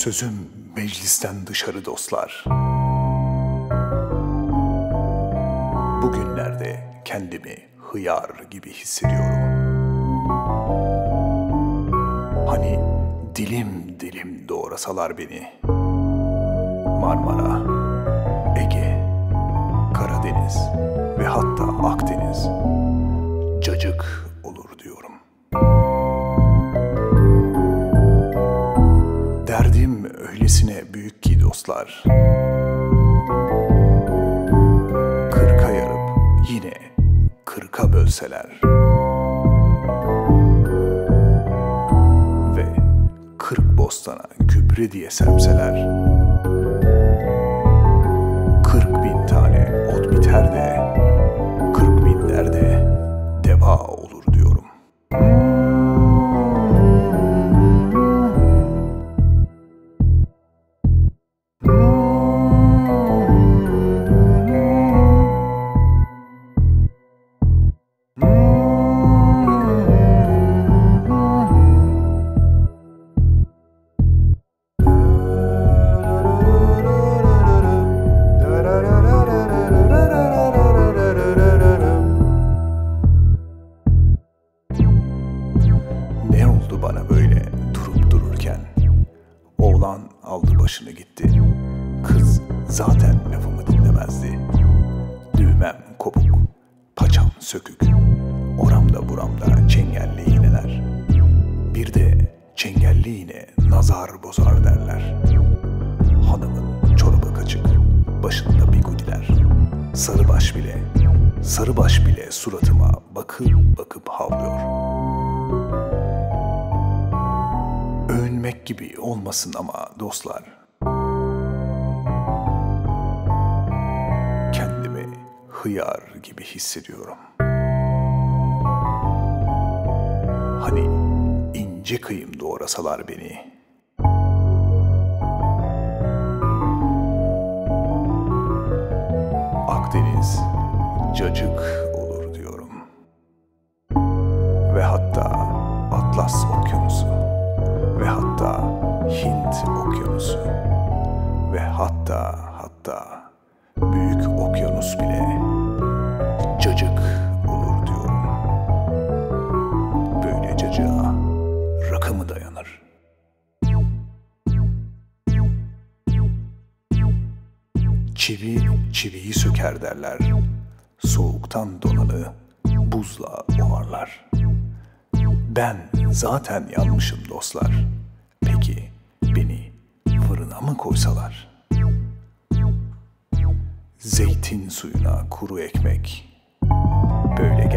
sözüm meclisten dışarı dostlar. Bugünlerde kendimi hıyar gibi hissediyorum. Hani dilim dilim doğrasalar beni. Marmara, Ege, Karadeniz ve hatta Akdeniz Öylesine büyük ki dostlar. Kırka yarıp yine kırka bölseler. Ve kırk bostana gübre diye serpseler. Kırk bin tane ot biter de, kırk binler de deva olur başını gitti. Kız zaten lafımı dinlemezdi. Düğmem kopuk, paçam sökük. Oramda buramda çengelli iğneler. Bir de çengelli iğne nazar bozar derler. Hanımın çorabı kaçık, başında bigudiler. Sarıbaş bile, sarıbaş bile suratıma bakıp bakıp havlıyor. övünmek gibi olmasın ama dostlar. Hıyar gibi hissediyorum. Hani ince kıyım doğrasalar beni. Akdeniz cacık olur diyorum. Ve hatta Atlas Okyanusu ve hatta Hint Okyanusu ve hatta hatta Büyük Okyanus bile Çivi çiviyi söker derler. Soğuktan donanı buzla boğarlar. Ben zaten yanmışım dostlar. Peki beni fırına mı koysalar? Zeytin suyuna kuru ekmek. Böyle.